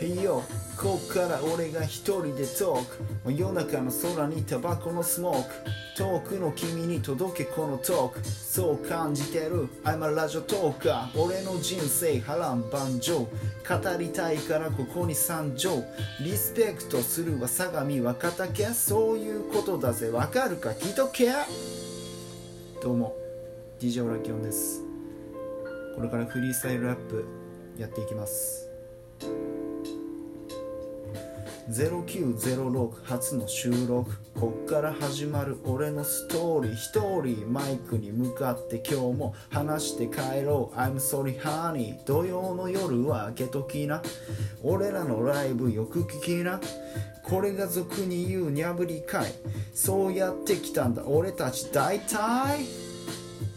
いいよこっから俺が一人でトーク。夜中の空にタバコのスモーク。遠くの君に届けこのトーク。そう感じてる。I'm a ラジオトーカー俺の人生波乱万丈。語りたいからここに参上。リスペクトするは相模若竹そういうことだぜ。わかるか聞いとけどうも。DJ オラキオンです。これからフリースタイルラップやっていきます。0906初の収録こっから始まる俺のストーリー一人マイクに向かって今日も話して帰ろう。I'm sorry honey 土曜の夜は開けときな俺らのライブよく聞きな。これが俗に言うにゃぶりかい。そうやってきたんだ。俺たち大体。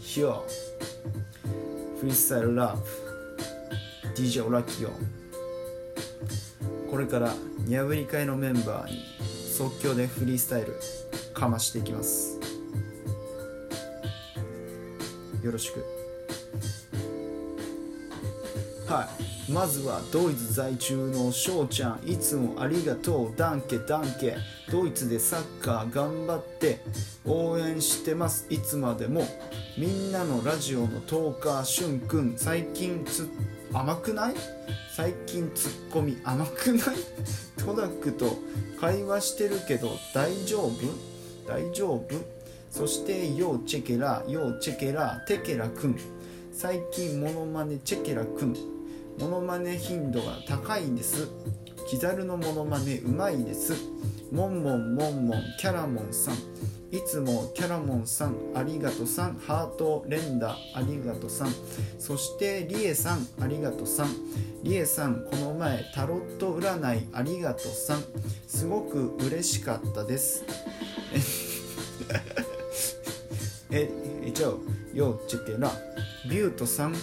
ひよフリースタイルラブ DJ オラキオンこれからニャブリ会のメンバーに即興でフリースタイルかましていきます。よろしく。はい。まずはドイツ在住の翔ちゃん。いつもありがとう。ダンケダンケ。ドイツでサッカー頑張って応援してます。いつまでも。みんなのラジオのトーカーしゅんくん最近つ甘くない？最近ツッコミ甘くない？トダックと会話してるけど大丈夫？大丈夫？そしてようチェケラようチェケラテケラくん最近モノマネチェケラくんモノマネ頻度が高いんです。キザルのモノマネうまいです。モンモンモンモンキャラモンさん。いつもキャラモンさんありがとさん。ハート連打ありがとさん。そしてリエさんありがとさん。リエさんこの前タロット占いありがとさん。すごく嬉しかったです。ええちょよチェケラビュートさん？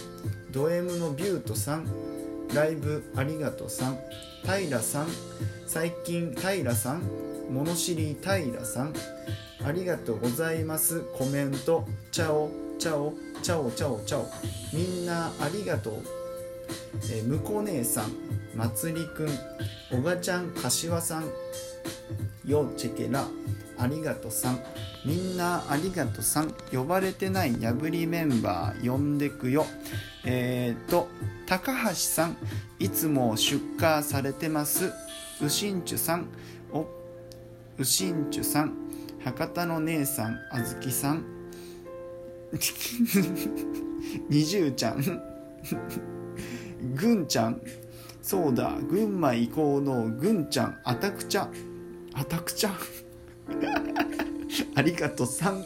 ド M のビュートさん？ライブありがとうさん平さん最近平さん物知り平さんありがとうございますコメントチャオチャオチャオチャオチャオ。みんなありがとう。えむこ姉さんまつりくんおがちゃんかしわさん。よチェケラ。ありがとさん。みんなありがとさん。呼ばれてないやぶりメンバー呼んでくよ。えー、と高橋さん。いつも出荷されてます。うしんちゅさん。おうしんちゅさん。博多の姉さん。あずきさん。にじゅうちゃん。ぐんちゃん。そうだ。群馬移行のぐんちゃん。あたくちゃ。あたくちゃ。ありがとうさん。